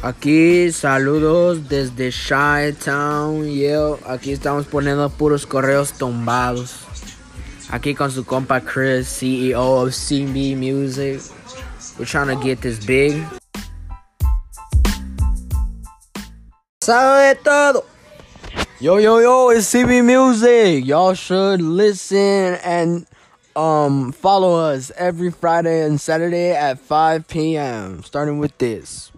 Aquí saludos desde Shy Town. Yo, aquí estamos poniendo puros corridos tumbados. Aquí con su compa Chris, CEO of CB Music. We're trying to get this big. Sabe todo. Yo, yo, yo, it's CB Music. Y'all should listen and um follow us every Friday and Saturday at 5 p.m. Starting with this.